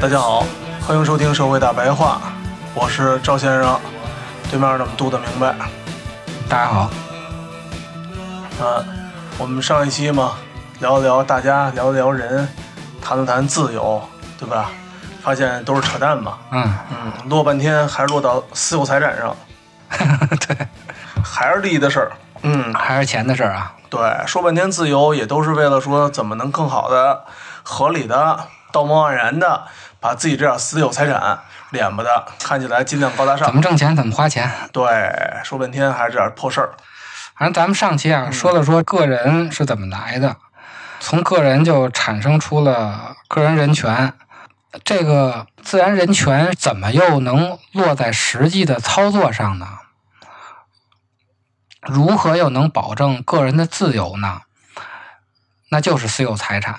大家好，欢迎收听《社会大白话》，我是赵先生，对面的杜的明白。大家好，嗯，我们上一期嘛，聊一聊大家，聊一聊人，谈了谈自由，对吧？发现都是扯淡嘛。嗯嗯，落半天还是落到私有财产上，对，还是利益的事儿。嗯，还是钱的事儿啊。对，说半天自由，也都是为了说怎么能更好的、合理的、道貌岸然的把自己这点私有财产敛吧的看起来尽量高大上。怎么挣钱，怎么花钱。对，说半天还是这点破事儿。反正咱们上期啊说了说个人是怎么来的，从个人就产生出了个人人权。这个自然人权怎么又能落在实际的操作上呢？如何又能保证个人的自由呢？那就是私有财产。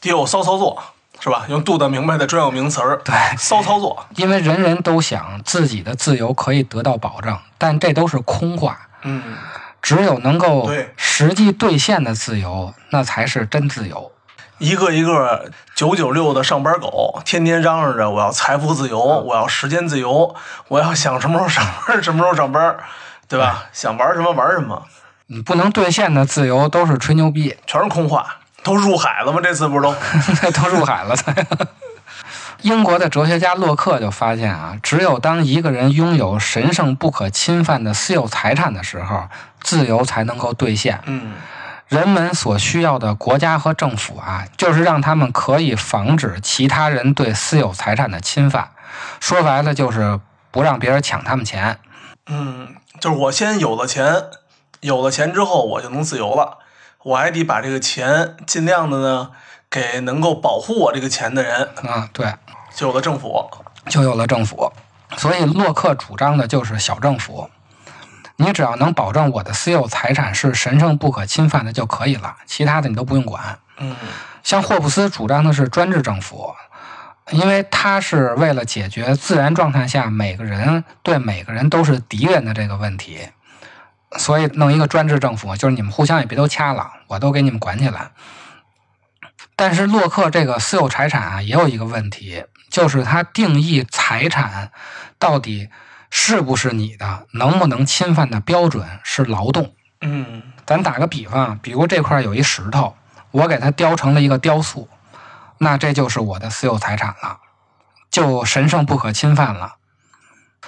第有骚操作，是吧？用杜的明白的专有名词儿，对，骚操作。因为人人都想自己的自由可以得到保障，但这都是空话。嗯，只有能够对实际兑现的自由，那才是真自由。一个一个九九六的上班狗，天天嚷嚷着我要财富自由，我要时间自由，我要想什么时候上班什么时候上班，对吧？想玩什么玩什么，你不能兑现的自由都是吹牛逼，全是空话，都入海了吗？这次不是都？都入海了才。英国的哲学家洛克就发现啊，只有当一个人拥有神圣不可侵犯的私有财产的时候，自由才能够兑现。嗯人们所需要的国家和政府啊，就是让他们可以防止其他人对私有财产的侵犯。说白了，就是不让别人抢他们钱。嗯，就是我先有了钱，有了钱之后我就能自由了，我还得把这个钱尽量的呢给能够保护我这个钱的人，啊，对，就有了政府。就有了政府。所以洛克主张的就是小政府。你只要能保证我的私有财产是神圣不可侵犯的就可以了，其他的你都不用管。嗯像霍布斯主张的是专制政府，因为他是为了解决自然状态下每个人对每个人都是敌人的这个问题，所以弄一个专制政府，就是你们互相也别都掐了，我都给你们管起来。但是洛克这个私有财产啊，也有一个问题，就是他定义财产到底是不是你的，能不能侵犯的标准是劳动。嗯咱打个比方，比如这块有一石头，我给它雕成了一个雕塑，那这就是我的私有财产了，就神圣不可侵犯了。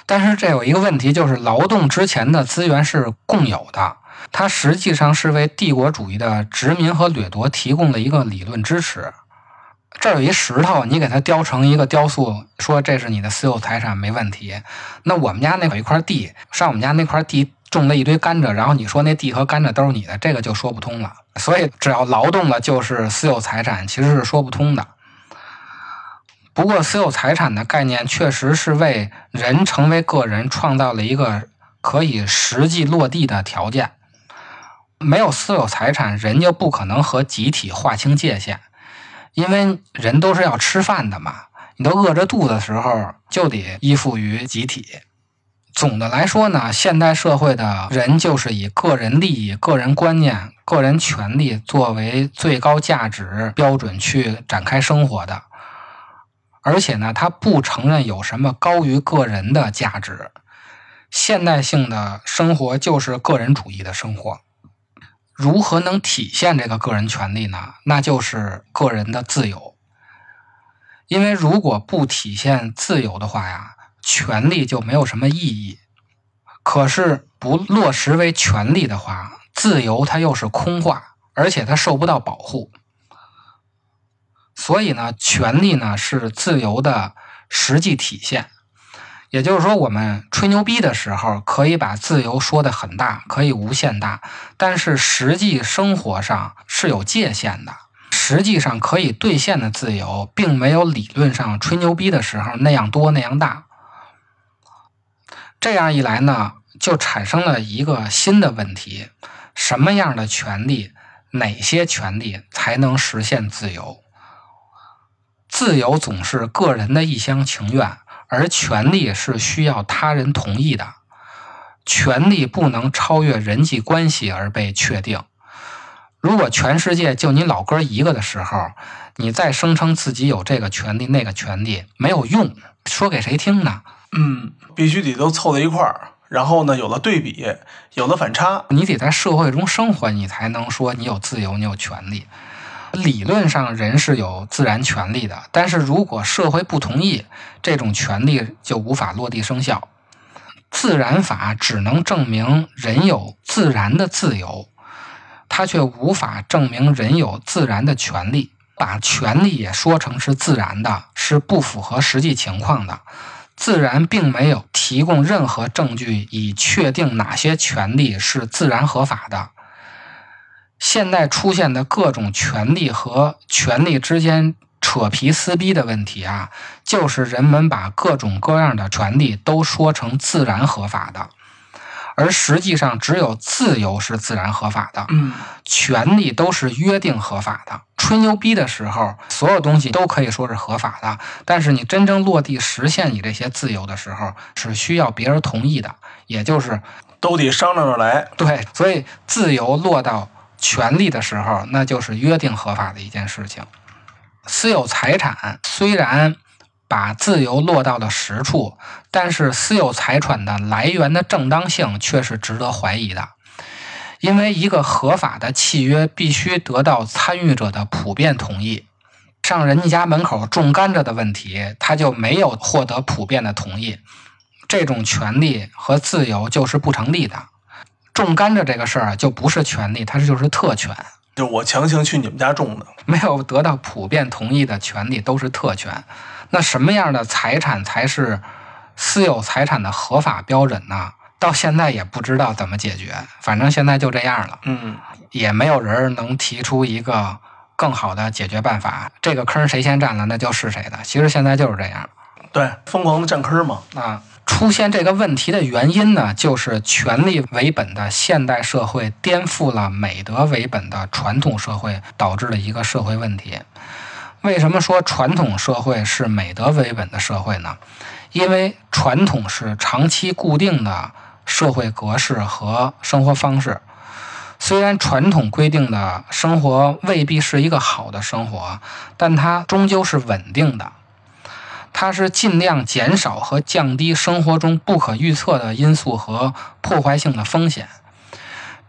但是这有一个问题，就是劳动之前的资源是共有的，它实际上是为帝国主义的殖民和掠夺提供了一个理论支持。这儿有一石头，你给它雕成一个雕塑，说这是你的私有财产没问题。那我们家那有一块地，上我们家那块地种了一堆甘蔗，然后你说那地和甘蔗都是你的，这个就说不通了。所以只要劳动了就是私有财产，其实是说不通的。不过，私有财产的概念确实是为人成为个人创造了一个可以实际落地的条件。没有私有财产，人就不可能和集体划清界限，因为人都是要吃饭的嘛。你都饿着肚子的时候，就得依附于集体。总的来说呢，现代社会的人就是以个人利益、个人观念、个人权利作为最高价值标准去展开生活的。而且呢，他不承认有什么高于个人的价值。现代性的生活就是个人主义的生活。如何能体现这个个人权利呢？那就是个人的自由。因为如果不体现自由的话呀，权利就没有什么意义。可是不落实为权利的话，自由它又是空话，而且它受不到保护。所以呢，权利呢是自由的实际体现。也就是说，我们吹牛逼的时候，可以把自由说的很大，可以无限大，但是实际生活上是有界限的。实际上可以兑现的自由，并没有理论上吹牛逼的时候那样多那样大。这样一来呢，就产生了一个新的问题：什么样的权利，哪些权利才能实现自由？自由总是个人的一厢情愿。而权利是需要他人同意的，权利不能超越人际关系而被确定。如果全世界就你老哥一个的时候，你再声称自己有这个权利那个权利没有用，说给谁听呢？嗯，必须得都凑在一块儿，然后呢，有了对比，有了反差，你得在社会中生活，你才能说你有自由，你有权利。理论上，人是有自然权利的，但是如果社会不同意，这种权利就无法落地生效。自然法只能证明人有自然的自由，它却无法证明人有自然的权利。把权利也说成是自然的，是不符合实际情况的。自然并没有提供任何证据以确定哪些权利是自然合法的。现在出现的各种权利和权利之间扯皮撕逼的问题啊，就是人们把各种各样的权利都说成自然合法的，而实际上只有自由是自然合法的，嗯，权利都是约定合法的。吹牛逼的时候，所有东西都可以说是合法的，但是你真正落地实现你这些自由的时候，是需要别人同意的，也就是都得商量着来。对，所以自由落到。权利的时候，那就是约定合法的一件事情。私有财产虽然把自由落到了实处，但是私有财产的来源的正当性却是值得怀疑的。因为一个合法的契约必须得到参与者的普遍同意。上人家家门口种甘蔗的问题，他就没有获得普遍的同意，这种权利和自由就是不成立的。种甘蔗这个事儿啊就不是权利，它是就是特权。就是我强行去你们家种的，没有得到普遍同意的权利都是特权。那什么样的财产才是私有财产的合法标准呢？到现在也不知道怎么解决，反正现在就这样了。嗯，也没有人能提出一个更好的解决办法。这个坑谁先占了，那就是谁的。其实现在就是这样。对，疯狂的占坑嘛。啊。出现这个问题的原因呢，就是权力为本的现代社会颠覆了美德为本的传统社会导致了一个社会问题。为什么说传统社会是美德为本的社会呢？因为传统是长期固定的社会格式和生活方式。虽然传统规定的生活未必是一个好的生活，但它终究是稳定的。它是尽量减少和降低生活中不可预测的因素和破坏性的风险，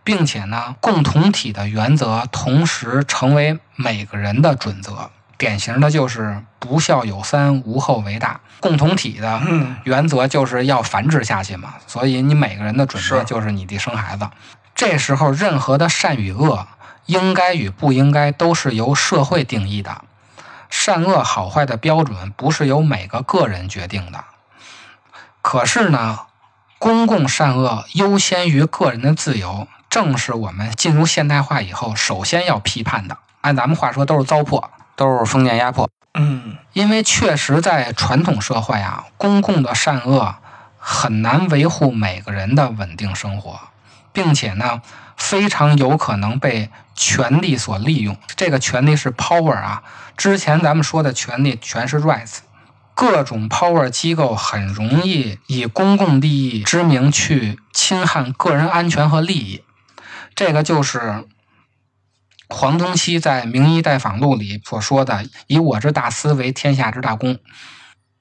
并且呢，共同体的原则同时成为每个人的准则。典型的就是“不孝有三，无后为大”。共同体的原则就是要繁殖下去嘛，所以你每个人的准则就是你得生孩子。这时候，任何的善与恶、应该与不应该，都是由社会定义的。善恶好坏的标准不是由每个个人决定的，可是呢，公共善恶优先于个人的自由，正是我们进入现代化以后首先要批判的。按咱们话说，都是糟粕，都是封建压迫。嗯，因为确实在传统社会啊，公共的善恶很难维护每个人的稳定生活，并且呢。非常有可能被权力所利用，这个权力是 power 啊。之前咱们说的权力全是 rights，各种 power 机构很容易以公共利益之名去侵害个人安全和利益。这个就是黄宗羲在《名医代访录》里所说的“以我之大私为天下之大公”。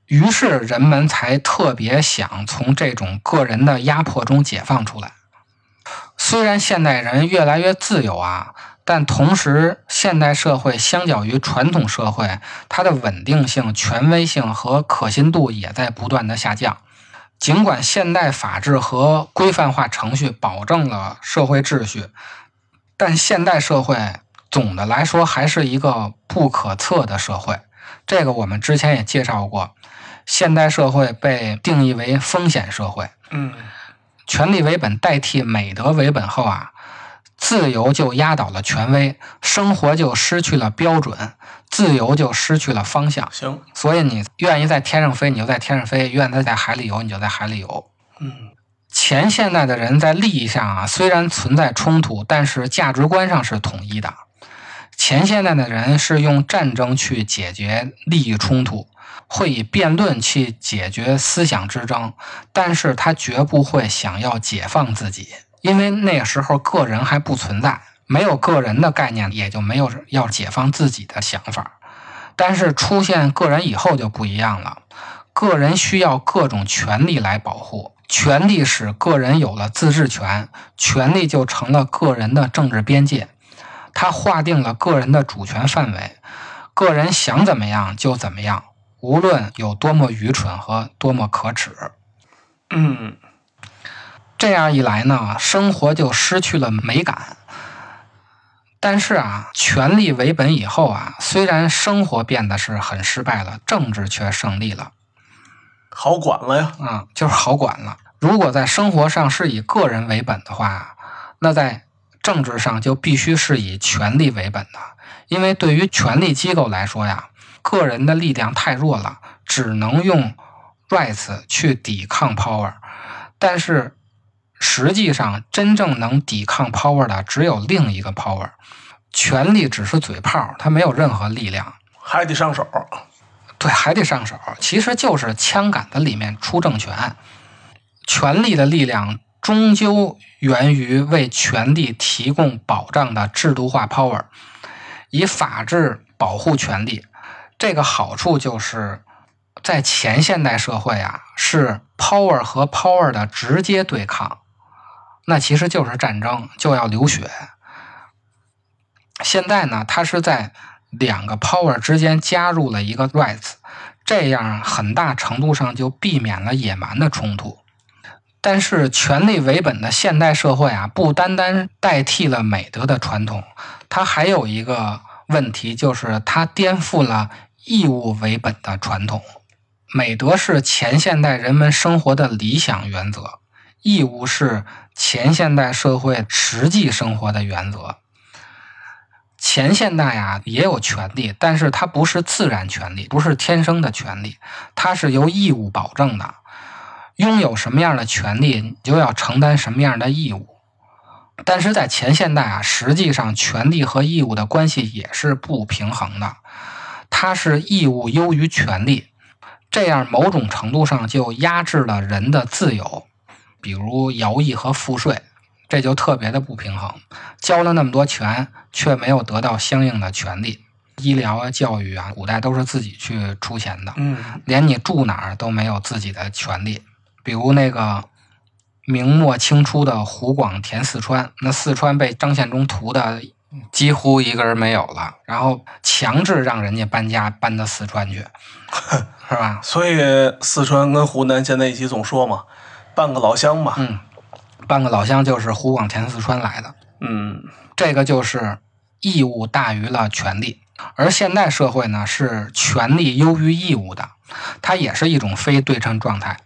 于是人们才特别想从这种个人的压迫中解放出来。虽然现代人越来越自由啊，但同时现代社会相较于传统社会，它的稳定性、权威性和可信度也在不断的下降。尽管现代法治和规范化程序保证了社会秩序，但现代社会总的来说还是一个不可测的社会。这个我们之前也介绍过，现代社会被定义为风险社会。嗯，权力为本代替美德为本后啊，自由就压倒了权威，生活就失去了标准，自由就失去了方向。行，所以你愿意在天上飞，你就在天上飞；愿意在海里游，你就在海里游。嗯前现代的人在利益上啊，虽然存在冲突，但是价值观上是统一的。前现代的人是用战争去解决利益冲突，会以辩论去解决思想之争，但是他绝不会想要解放自己，因为那个时候个人还不存在，没有个人的概念，也就没有要解放自己的想法。但是出现个人以后就不一样了，个人需要各种权利来保护，权利使个人有了自治权，权利就成了个人的政治边界，他划定了个人的主权范围，个人想怎么样就怎么样，无论有多么愚蠢和多么可耻。嗯这样一来呢，生活就失去了美感。但是啊，权力为本以后啊，虽然生活变得是很失败了，政治却胜利了。好管了呀。啊，就是好管了。如果在生活上是以个人为本的话，那在政治上就必须是以权力为本的。因为对于权力机构来说呀，个人的力量太弱了，只能用 rights 去抵抗 power。但是实际上，真正能抵抗 power 的只有另一个 power，权力只是嘴炮，它没有任何力量。还得上手。对，还得上手，其实就是枪杆子里面出政权。权力的力量终究源于为权力提供保障的制度化 power，以法治保护权利。这个好处就是在前现代社会啊，是 power 和 power 的直接对抗，那其实就是战争，就要流血。现在呢，它是在两个 power 之间加入了一个 rights，这样很大程度上就避免了野蛮的冲突。但是，权力为本的现代社会啊，不单单代替了美德的传统，它还有一个问题，就是它颠覆了义务为本的传统。美德是前现代人们生活的理想原则，义务是前现代社会实际生活的原则。前现代啊也有权利，但是它不是自然权利，不是天生的权利，它是由义务保证的。拥有什么样的权利，你就要承担什么样的义务。但是在前现代啊，实际上权利和义务的关系也是不平衡的，它是义务优于权利，这样某种程度上就压制了人的自由，比如徭役和赋税。这就特别的不平衡，交了那么多钱，却没有得到相应的权利。医疗啊、教育啊，古代都是自己去出钱的，嗯连你住哪儿都没有自己的权利。比如那个明末清初的湖广填四川，那四川被张献忠屠的几乎一个人没有了，然后强制让人家搬家搬到四川去，是吧？所以四川跟湖南现在一起总说嘛，半个老乡嘛。嗯，半个老乡就是湖广填四川来的。嗯这个就是义务大于了权利，而现代社会呢是权利优于义务的，它也是一种非对称状态。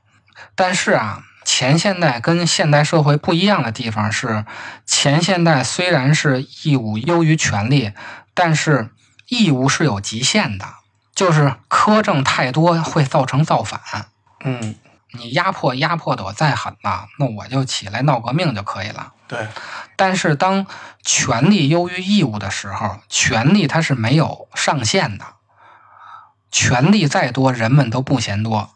但是啊，前现代跟现代社会不一样的地方是，前现代虽然是义务优于权利，但是义务是有极限的，就是苛政太多会造成造反。嗯，你压迫压迫的我再狠了，那我就起来闹革命就可以了。对，但是当权利优于义务的时候，权利它是没有上限的，权利再多，人们都不嫌多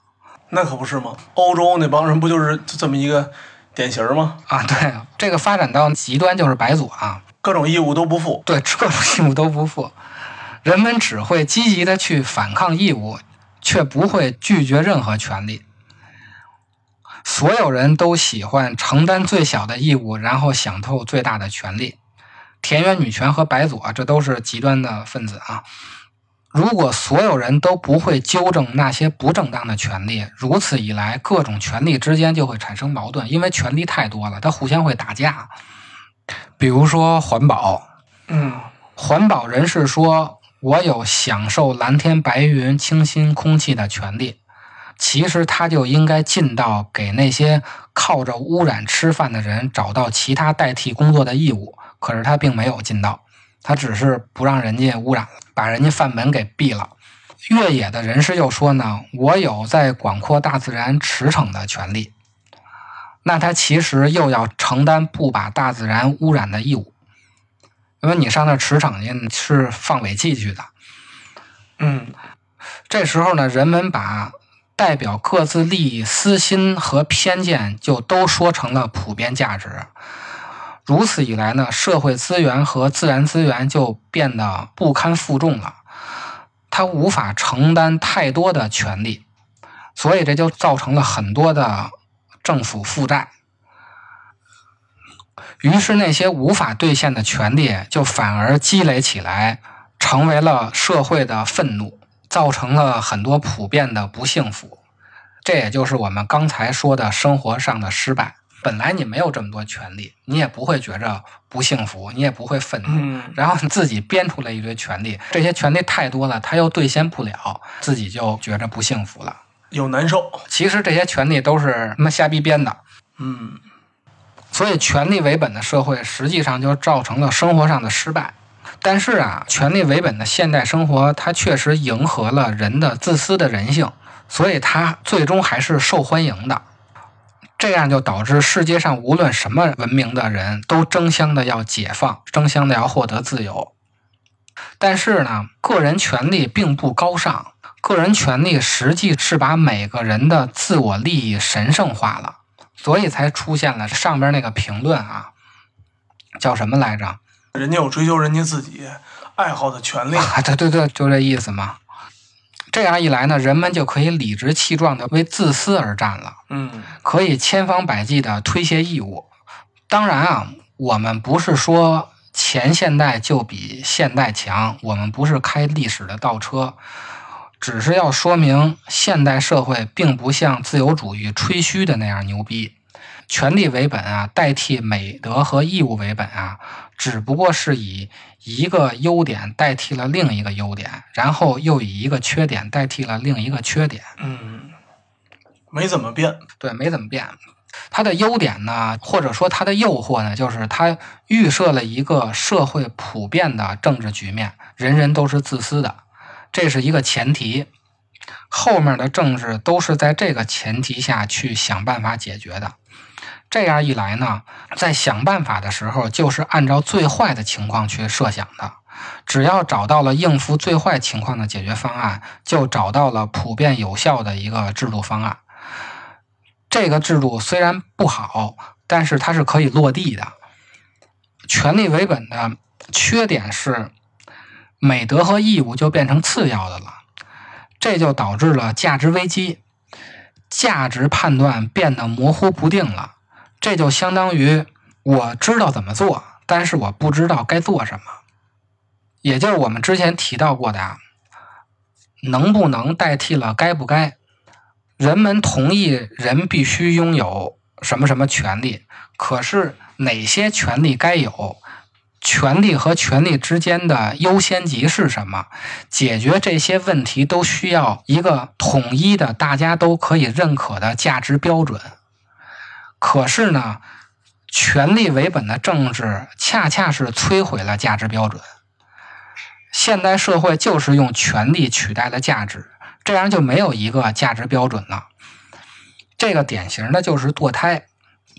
那可不是吗？欧洲那帮人不就是就这么一个典型吗？啊。对，这个发展到极端就是白左啊，各种义务都不负。对，各种义务都不负，人们只会积极的去反抗义务，却不会拒绝任何权利。所有人都喜欢承担最小的义务，然后享受最大的权利。田园女权和白左，这都是极端的分子啊！如果所有人都不会纠正那些不正当的权利，如此一来，各种权利之间就会产生矛盾，因为权利太多了，它互相会打架。比如说环保，嗯环保人士说：“我有享受蓝天白云、清新空气的权利。”其实他就应该尽到给那些靠着污染吃饭的人找到其他代替工作的义务。可是他并没有尽到，他只是不让人家污染，把人家饭门给闭了。越野的人士又说呢：“我有在广阔大自然驰骋的权利。”那他其实又要承担不把大自然污染的义务。因为你上那儿驰骋去是放尾气去的，嗯这时候呢，人们把代表各自利益私心和偏见就都说成了普遍价值。如此一来呢，社会资源和自然资源就变得不堪负重了，它无法承担太多的权利，所以这就造成了很多的政府负债。于是那些无法兑现的权利，就反而积累起来，成为了社会的愤怒，造成了很多普遍的不幸福。这也就是我们刚才说的生活上的失败。本来你没有这么多权利，你也不会觉着不幸福，你也不会愤怒，嗯然后你自己编出来一堆权利，这些权利太多了，他又兑现不了，自己就觉着不幸福了。有难受，其实这些权利都是他妈瞎逼编的。嗯所以，权力为本的社会实际上就造成了生活上的失败。但是啊，权力为本的现代生活，它确实迎合了人的自私的人性，所以它最终还是受欢迎的。这样就导致世界上无论什么文明的人都争相的要解放，争相的要获得自由。但是呢，个人权利并不高尚，个人权利实际是把每个人的自我利益神圣化了。所以才出现了上边那个评论啊，叫什么来着？人家有追求人家自己爱好的权利，啊，对对对，就这意思嘛。这样一来呢，人们就可以理直气壮的为自私而战了，嗯可以千方百计的推卸义务。当然啊，我们不是说前现代就比现代强，我们不是开历史的倒车，只是要说明现代社会并不像自由主义吹嘘的那样牛逼。权利为本啊，代替美德和义务为本啊，只不过是以一个优点代替了另一个优点，然后又以一个缺点代替了另一个缺点。嗯，没怎么变，对，没怎么变。它的优点呢，或者说它的诱惑呢，就是它预设了一个社会普遍的政治局面，人人都是自私的，这是一个前提。后面的政治都是在这个前提下去想办法解决的。这样一来呢，在想办法的时候，就是按照最坏的情况去设想的。只要找到了应付最坏情况的解决方案，就找到了普遍有效的一个制度方案。这个制度虽然不好，但是它是可以落地的。权力为本的缺点是，美德和义务就变成次要的了，这就导致了价值危机，价值判断变得模糊不定了。这就相当于我知道怎么做，但是我不知道该做什么。也就是我们之前提到过的啊，能不能代替了该不该？人们同意人必须拥有什么什么权利，可是哪些权利该有？权利和权利之间的优先级是什么？解决这些问题都需要一个统一的、大家都可以认可的价值标准。可是呢，权力为本的政治恰恰是摧毁了价值标准。现代社会就是用权力取代了价值，这样就没有一个价值标准了。这个典型的就是堕胎，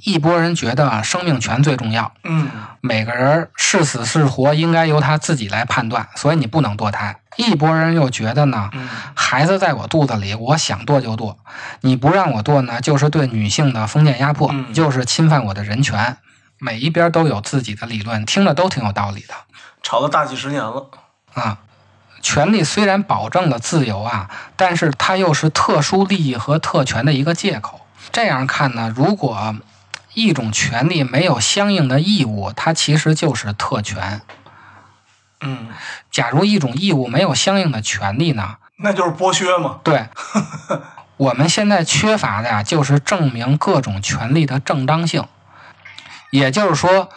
一拨人觉得生命权最重要，嗯每个人是死是活应该由他自己来判断，所以你不能堕胎。一拨人又觉得呢，嗯孩子在我肚子里，我想堕就堕，你不让我堕呢，就是对女性的封建压迫，嗯就是侵犯我的人权。每一边都有自己的理论，听着都挺有道理的。吵了大几十年了，啊，权利虽然保证了自由啊，但是它又是特殊利益和特权的一个借口。这样看呢，如果一种权利没有相应的义务，它其实就是特权。嗯，假如一种义务没有相应的权利呢？那就是剥削嘛。对，我们现在缺乏的呀，就是证明各种权利的正当性。也就是说，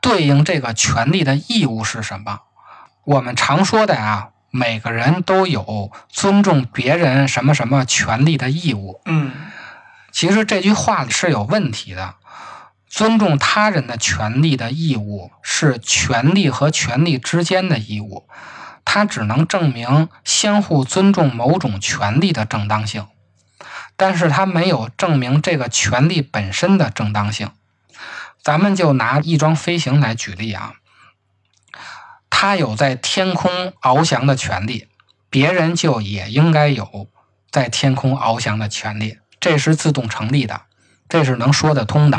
对应这个权利的义务是什么？我们常说的啊，每个人都有尊重别人什么什么权利的义务。嗯，其实这句话是有问题的。尊重他人的权利的义务是权利和权利之间的义务，它只能证明相互尊重某种权利的正当性，但是它没有证明这个权利本身的正当性。咱们就拿翼装飞行来举例啊，他有在天空翱翔的权利，别人就也应该有在天空翱翔的权利，这是自动成立的。这是能说得通的，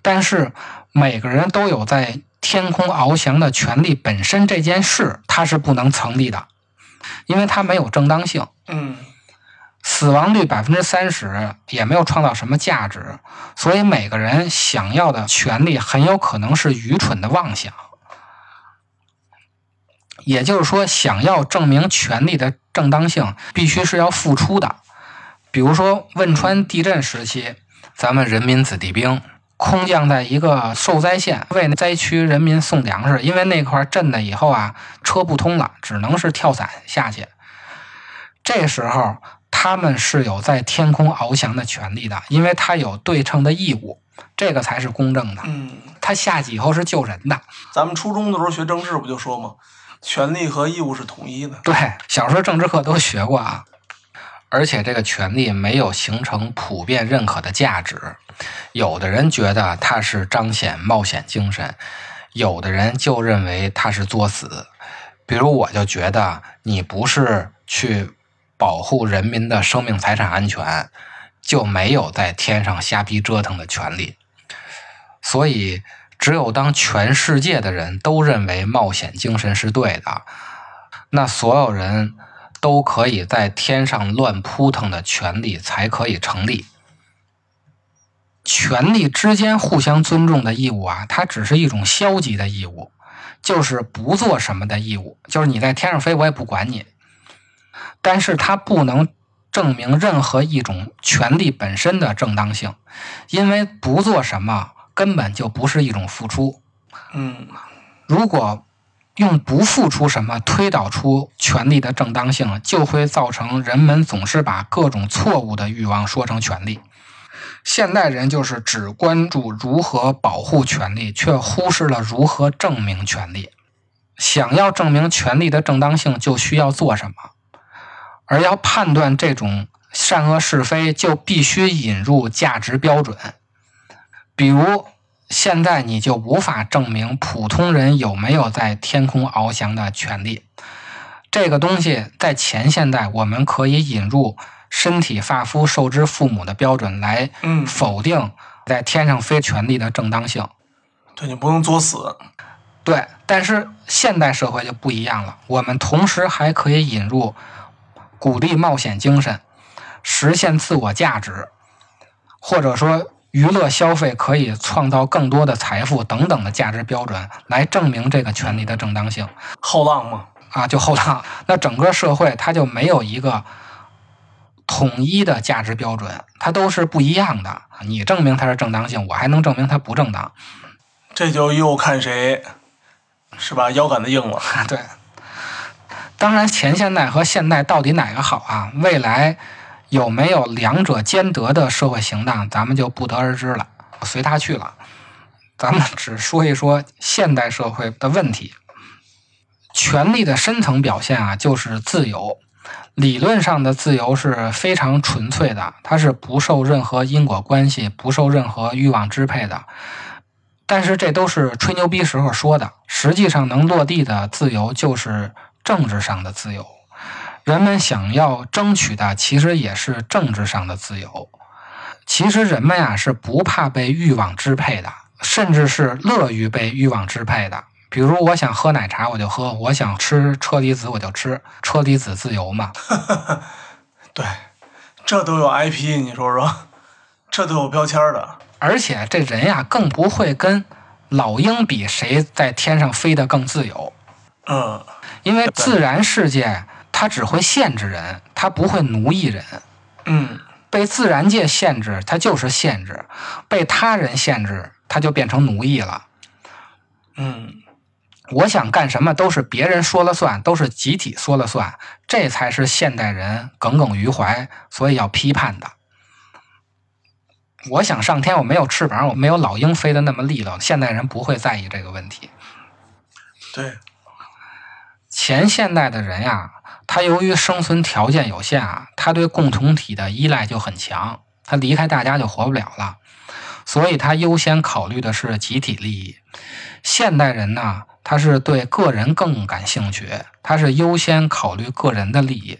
但是每个人都有在天空翱翔的权利，本身这件事它是不能成立的，因为它没有正当性。嗯，死亡率百分之三十，也没有创造什么价值，所以每个人想要的权利很有可能是愚蠢的妄想。也就是说，想要证明权利的正当性，必须是要付出的。比如说汶川地震时期。咱们人民子弟兵空降在一个受灾县，为灾区人民送粮食。因为那块震的以后啊，车不通了，只能是跳伞下去。这时候他们是有在天空翱翔的权利的，因为他有对称的义务，这个才是公正的。嗯，他下去以后是救人的。咱们初中的时候学政治不就说吗？权利和义务是统一的。对，小时候政治课都学过啊。而且这个权利没有形成普遍认可的价值，有的人觉得它是彰显冒险精神，有的人就认为它是作死。比如，我就觉得你不是去保护人民的生命财产安全，就没有在天上瞎逼折腾的权利。所以，只有当全世界的人都认为冒险精神是对的，那所有人。都可以在天上乱扑腾的权利才可以成立。权利之间互相尊重的义务啊，它只是一种消极的义务，就是不做什么的义务，就是你在天上飞，我也不管你。但是它不能证明任何一种权利本身的正当性，因为不做什么根本就不是一种付出。嗯，如果。用不付出什么推导出权利的正当性，就会造成人们总是把各种错误的欲望说成权利。现代人就是只关注如何保护权利，却忽视了如何证明权利。想要证明权利的正当性，就需要做什么？而要判断这种善恶是非，就必须引入价值标准，比如。现在你就无法证明普通人有没有在天空翱翔的权利。这个东西在前现代，我们可以引入身体发肤受之父母的标准来否定在天上飞权利的正当性。对你不能作死。对，但是现代社会就不一样了。我们同时还可以引入鼓励冒险精神、实现自我价值，或者说。娱乐消费可以创造更多的财富等等的价值标准，来证明这个权利的正当性。后浪吗？啊，就后浪。那整个社会它就没有一个统一的价值标准，它都是不一样的。你证明它是正当性，我还能证明它不正当。这就又看谁是吧？腰杆子硬了。对。当然，前现代和现代到底哪个好啊？未来。有没有两者兼得的社会行当，咱们就不得而知了，随他去了。咱们只说一说现代社会的问题。权力的深层表现啊，就是自由。理论上的自由是非常纯粹的，它是不受任何因果关系、不受任何欲望支配的。但是这都是吹牛逼时候说的，实际上能落地的自由就是政治上的自由。人们想要争取的，其实也是政治上的自由。其实人们呀是不怕被欲望支配的，甚至是乐于被欲望支配的。比如，我想喝奶茶，我就喝；我想吃车厘子，我就吃。车厘子自由嘛？对，这都有 IP，你说说。这都有标签的。而且这人呀，更不会跟老鹰比谁在天上飞得更自由，嗯，因为自然世界它只会限制人，它不会奴役人。嗯，被自然界限制，它就是限制；被他人限制，它就变成奴役了。嗯，我想干什么都是别人说了算，都是集体说了算，这才是现代人耿耿于怀，所以要批判的。我想上天，我没有翅膀，我没有老鹰飞的那么利落。现代人不会在意这个问题。对，前现代的人呀，他由于生存条件有限啊，他对共同体的依赖就很强，他离开大家就活不了了，所以他优先考虑的是集体利益。现代人呢，他是对个人更感兴趣，他是优先考虑个人的利益。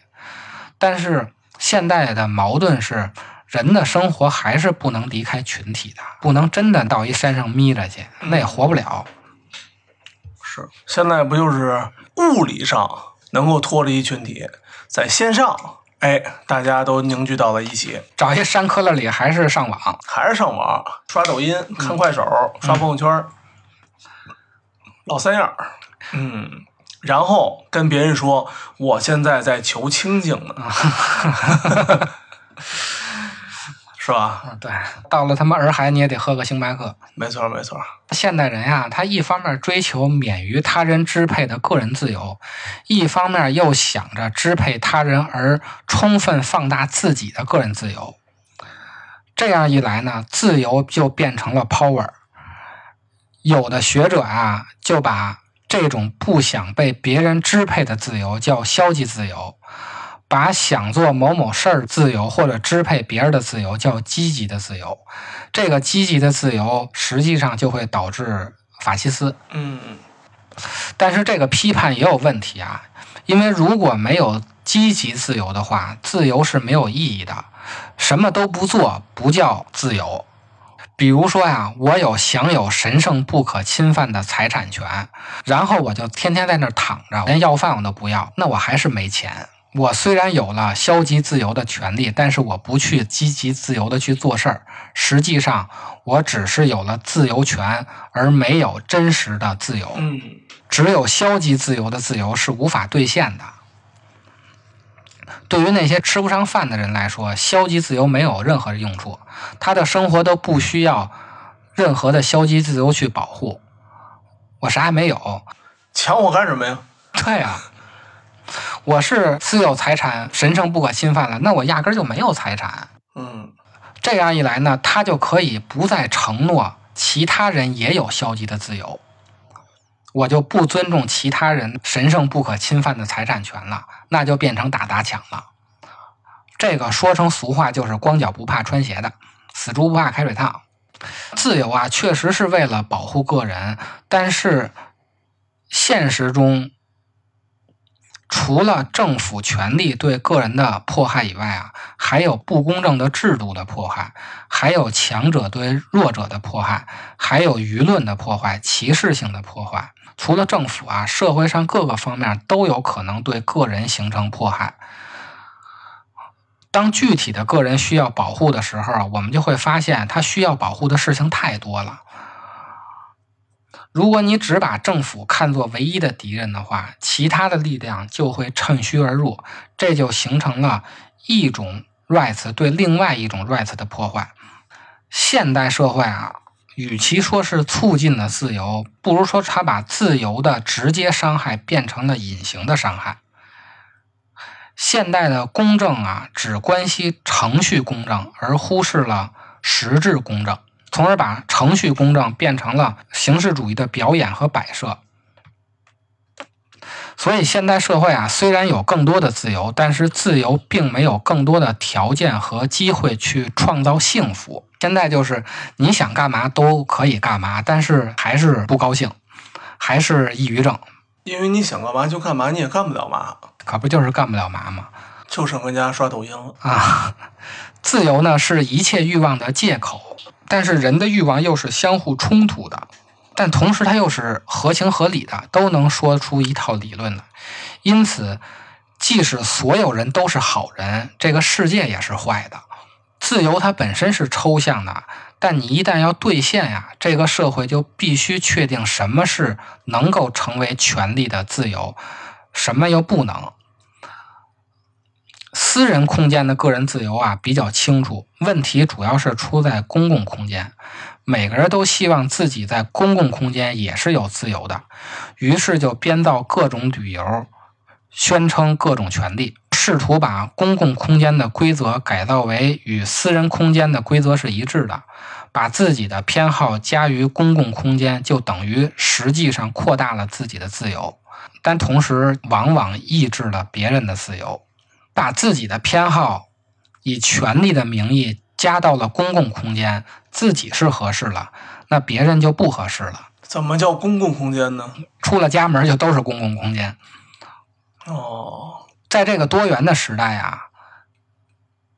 但是现代的矛盾是，人的生活还是不能离开群体的，不能真的到一山上眯着去，那也活不了。是。现在不就是物理上能够脱离群体，在线上，哎，大家都凝聚到了一起，找一山旮旯里还是上网，还是上网刷抖音、看快手、刷朋友圈。儿，老三样儿。嗯，然后跟别人说我现在在求清静呢，是吧？嗯，对，到了他妈洱海你也得喝个星巴克。没错，没错。现代人呀，他一方面追求免于他人支配的个人自由，一方面又想着支配他人而充分放大自己的个人自由。这样一来呢，自由就变成了 power。有的学者啊，就把这种不想被别人支配的自由叫消极自由，把想做某某事儿自由或者支配别人的自由叫积极的自由。这个积极的自由实际上就会导致法西斯。嗯，但是这个批判也有问题啊，因为如果没有积极自由的话，自由是没有意义的。什么都不做不叫自由。比如说呀，我有享有神圣不可侵犯的财产权，然后我就天天在那儿躺着，连要饭我都不要，那我还是没钱。我虽然有了消极自由的权利，但是我不去积极自由的去做事儿，实际上我只是有了自由权，而没有真实的自由。嗯，只有消极自由的自由是无法兑现的。对于那些吃不上饭的人来说，消极自由没有任何用处，他的生活都不需要任何的消极自由去保护。我啥也没有，抢我干什么呀？对呀、我是私有财产神圣不可侵犯了，那我压根儿就没有财产。嗯，这样一来呢，他就可以不再承诺其他人也有消极的自由，我就不尊重其他人神圣不可侵犯的财产权了，那就变成打砸抢了。这个说成俗话就是光脚不怕穿鞋的，死猪不怕开水烫。自由啊，确实是为了保护个人，但是现实中除了政府权力对个人的迫害以外啊，还有不公正的制度的迫害，还有强者对弱者的迫害，还有舆论的破坏、歧视性的破坏。除了政府啊，社会上各个方面都有可能对个人形成迫害。当具体的个人需要保护的时候，我们就会发现他需要保护的事情太多了。如果你只把政府看作唯一的敌人的话，其他的力量就会趁虚而入，这就形成了一种 rights 对另外一种 rights 的破坏。现代社会啊，与其说是促进了自由，不如说它把自由的直接伤害变成了隐形的伤害。现代的公正啊，只关系程序公正，而忽视了实质公正。从而把程序公正变成了形式主义的表演和摆设。所以，现代社会啊，虽然有更多的自由，但是自由并没有更多的条件和机会去创造幸福。现在就是你想干嘛都可以干嘛，但是还是不高兴，还是抑郁症，因为你想干嘛就干嘛，你也干不了嘛，可不就是干不了嘛吗？就剩回家刷抖音了。啊，自由呢是一切欲望的借口，但是人的欲望又是相互冲突的，但同时它又是合情合理的，都能说出一套理论来。因此，即使所有人都是好人，这个世界也是坏的。自由它本身是抽象的，但你一旦要兑现呀，这个社会就必须确定什么是能够成为权利的自由，什么又不能。私人空间的个人自由啊比较清楚，问题主要是出在公共空间。每个人都希望自己在公共空间也是有自由的，于是就编造各种理由，宣称各种权利，试图把公共空间的规则改造为与私人空间的规则是一致的，把自己的偏好加于公共空间，就等于实际上扩大了自己的自由，但同时往往抑制了别人的自由。把自己的偏好以权利的名义加到了公共空间，自己是合适了，那别人就不合适了。怎么叫公共空间呢？出了家门就都是公共空间。哦，在这个多元的时代啊，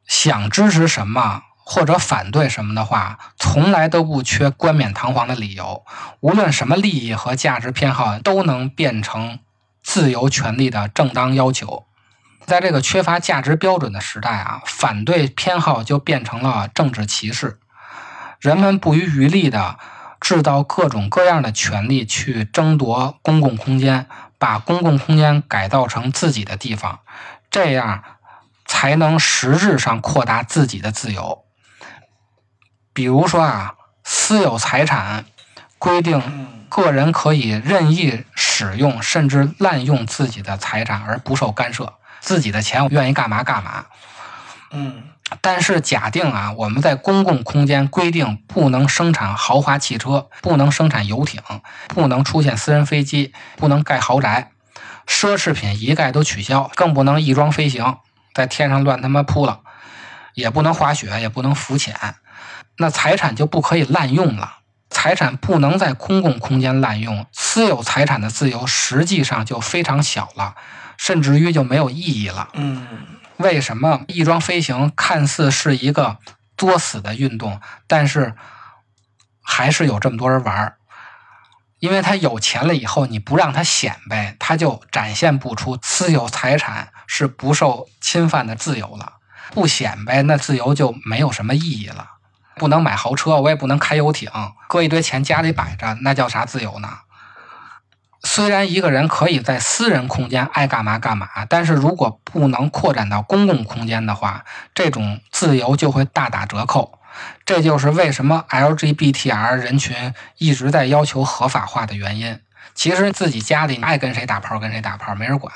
想支持什么或者反对什么的话，从来都不缺冠冕堂皇的理由。无论什么利益和价值偏好，都能变成自由权利的正当要求。在这个缺乏价值标准的时代啊，反对偏好就变成了政治歧视。人们不遗余力的制造各种各样的权利去争夺公共空间，把公共空间改造成自己的地方，这样才能实质上扩大自己的自由。比如说啊，私有财产规定个人可以任意使用甚至滥用自己的财产而不受干涉。自己的钱，我愿意干嘛干嘛。嗯，但是假定啊，我们在公共空间规定不能生产豪华汽车，不能生产游艇，不能出现私人飞机，不能盖豪宅，奢侈品一概都取消，更不能翼装飞行，在天上乱他妈扑了，也不能滑雪，也不能浮潜，那财产就不可以滥用了。财产不能在公共空间滥用，私有财产的自由实际上就非常小了。甚至于就没有意义了。嗯，为什么翼装飞行看似是一个作死的运动，但是还是有这么多人玩儿？因为他有钱了以后，你不让他显摆，他就展现不出私有财产是不受侵犯的自由了。不显摆，那自由就没有什么意义了。不能买豪车，我也不能开游艇，搁一堆钱家里摆着，那叫啥自由呢？虽然一个人可以在私人空间爱干嘛干嘛，但是如果不能扩展到公共空间的话，这种自由就会大打折扣。这就是为什么 LGBTR 人群一直在要求合法化的原因。其实自己家里爱跟谁打炮跟谁打炮，没人管。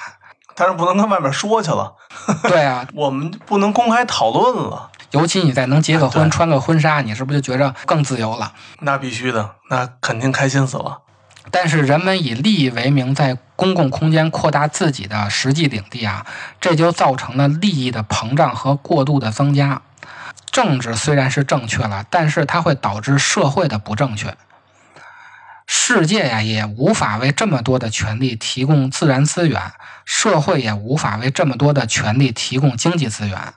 但是不能跟外面说去了。对啊，我们不能公开讨论了。尤其你再能结个婚，穿个婚纱，你是不是就觉着更自由了？那必须的，那肯定开心死了。但是人们以利益为名，在公共空间扩大自己的实际领地啊，这就造成了利益的膨胀和过度的增加。政治虽然是正确了，但是它会导致社会的不正确。世界呀，也无法为这么多的权利提供自然资源，社会也无法为这么多的权利提供经济资源。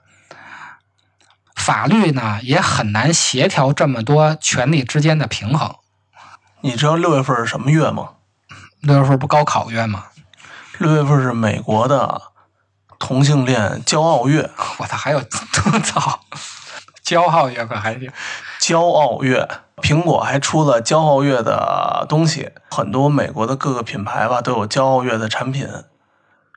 法律呢，也很难协调这么多权利之间的平衡。你知道六月份是什么月吗？六月份不高考月吗？六月份是美国的同性恋骄傲月。我操，还有多早？骄傲月可还行？骄傲月，苹果还出了骄傲月的东西，很多美国的各个品牌吧都有骄傲月的产品。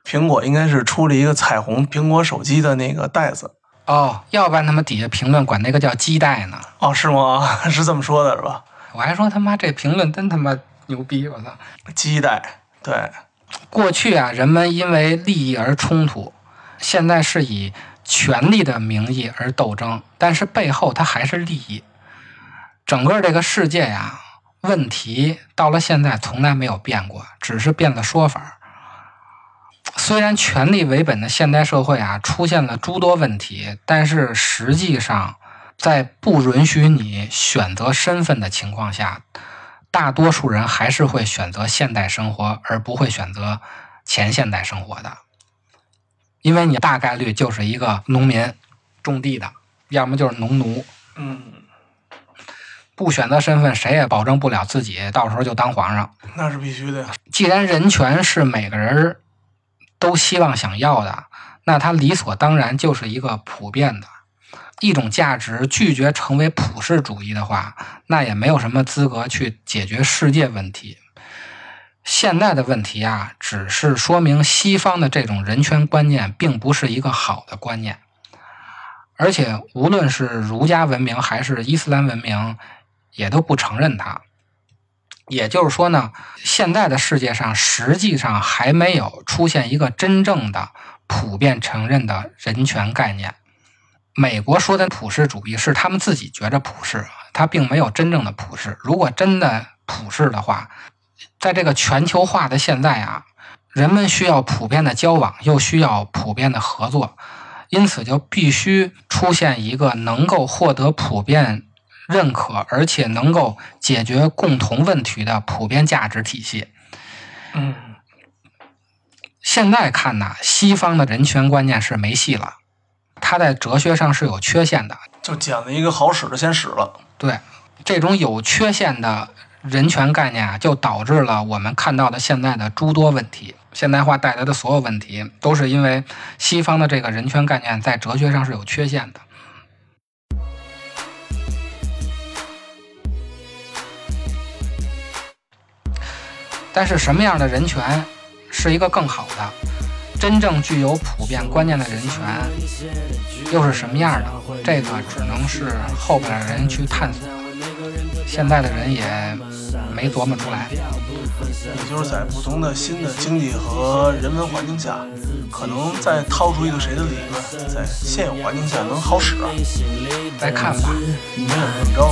苹果应该是出了一个彩虹苹果手机的那个袋子。哦，要不然他们底下评论管那个叫鸡袋呢？哦，是吗？是这么说的，是吧？我还说他妈这评论真他妈牛逼！我操，鸡蛋对。过去啊，人们因为利益而冲突，现在是以权力的名义而斗争，但是背后它还是利益。整个这个世界呀，问题到了现在从来没有变过，只是变了说法。虽然权力为本的现代社会啊，出现了诸多问题，但是实际上。在不允许你选择身份的情况下，大多数人还是会选择现代生活，而不会选择前现代生活的。因为你大概率就是一个农民，种地的，要么就是农奴。嗯，不选择身份，谁也保证不了自己到时候就当皇上。那是必须的。既然人权是每个人都希望想要的，那它理所当然就是一个普遍的。一种价值拒绝成为普世主义的话，那也没有什么资格去解决世界问题。现在的问题啊，只是说明西方的这种人权观念并不是一个好的观念，而且无论是儒家文明还是伊斯兰文明，也都不承认它。也就是说呢，现在的世界上实际上还没有出现一个真正的普遍承认的人权概念。美国说的普世主义是他们自己觉着普世，它并没有真正的普世。如果真的普世的话，在这个全球化的现在啊，人们需要普遍的交往，又需要普遍的合作，因此就必须出现一个能够获得普遍。认可而且能够解决共同问题的普遍价值体系。嗯，现在看呢，西方的人权观念是没戏了，它在哲学上是有缺陷的。就捡了一个好使的先使了。对，这种有缺陷的人权概念啊，就导致了我们看到的现在的诸多问题。现代化带来的所有问题，都是因为西方的这个人权概念在哲学上是有缺陷的。但是什么样的人权是一个更好的、真正具有普遍观念的人权，又是什么样的？这个只能是后边的人去探索。现在的人也没琢磨出来。也就是在不同的新的经济和人文环境下，可能再掏出一个谁的理论，在现有环境下能好使啊？再看吧。怎么着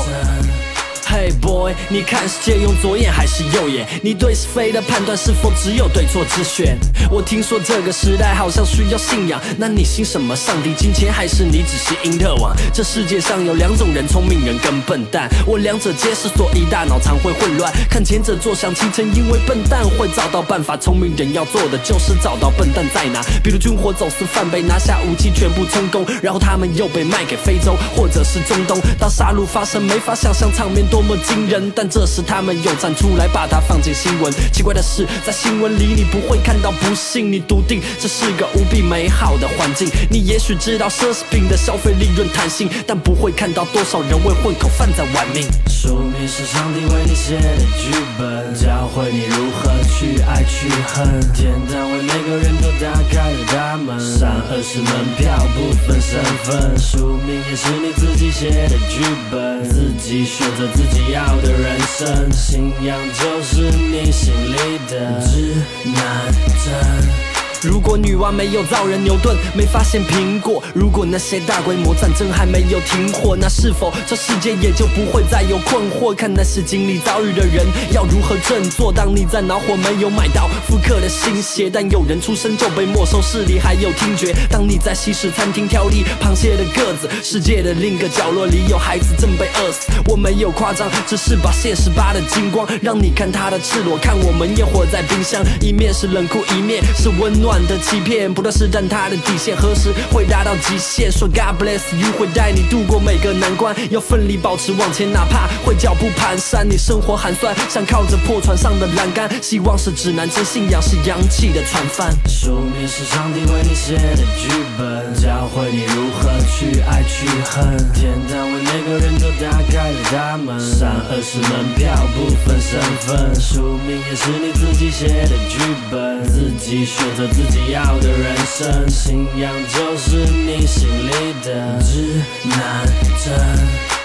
你看世界用左眼还是右眼？你对是非的判断是否只有对错之选？我听说这个时代好像需要信仰，那你信什么？上帝、金钱还是你只是因特网？这世界上有两种人，聪明人跟笨蛋。我两者皆是，所以大脑常会混乱。看前者坐享其成，因为笨蛋会找到办法。聪明人要做的就是找到笨蛋在哪。比如军火走私犯被拿下武器全部充公，然后他们又被卖给非洲或者是中东。当杀戮发生，没法想象场面。多么惊人！但这时他们又站出来，把它放进新闻。奇怪的是，在新闻里你不会看到不幸，你笃定这是个无比美好的环境。你也许知道奢侈品的消费利润弹性，但不会看到多少人为混口饭在玩命。书面是上帝为你写的剧本，教会你如何去爱去恨。天堂为每个人都打开了大门，善恶是门票，不分身份。书名也是你自己写的剧本，自己选择。自己要我的人生，信仰就是你心里的指南针。如果女娲没有造人牛顿，没发现苹果；如果那些大规模战争还没有停火，那是否这世界也就不会再有困惑？看那些经历遭遇的人要如何振作？当你在恼火没有买到复刻的新鞋，但有人出生就被没收视力还有听觉。当你在西式餐厅挑剔螃蟹的个子，世界的另一个角落里有孩子正被饿死。我没有夸张，只是把现实扒的精光，让你看他的赤裸，看我们也活在冰箱，一面是冷酷，一面是温暖。的欺骗，不断试探他的底线，何时会达到极限？说 God bless you 会带你度过每个难关，要奋力保持往前，哪怕会脚步蹒跚。你生活寒酸，像靠着破船上的栏杆，希望是指南针，信仰是洋气的船帆。宿命是上帝为你写的剧本，教会你如何去爱去恨。天堂为每个人都打开了大门，善恶是门票，不分身份。宿命也是你自己写的剧本，自己选择。自己要的人生，信仰就是你心里的指南针。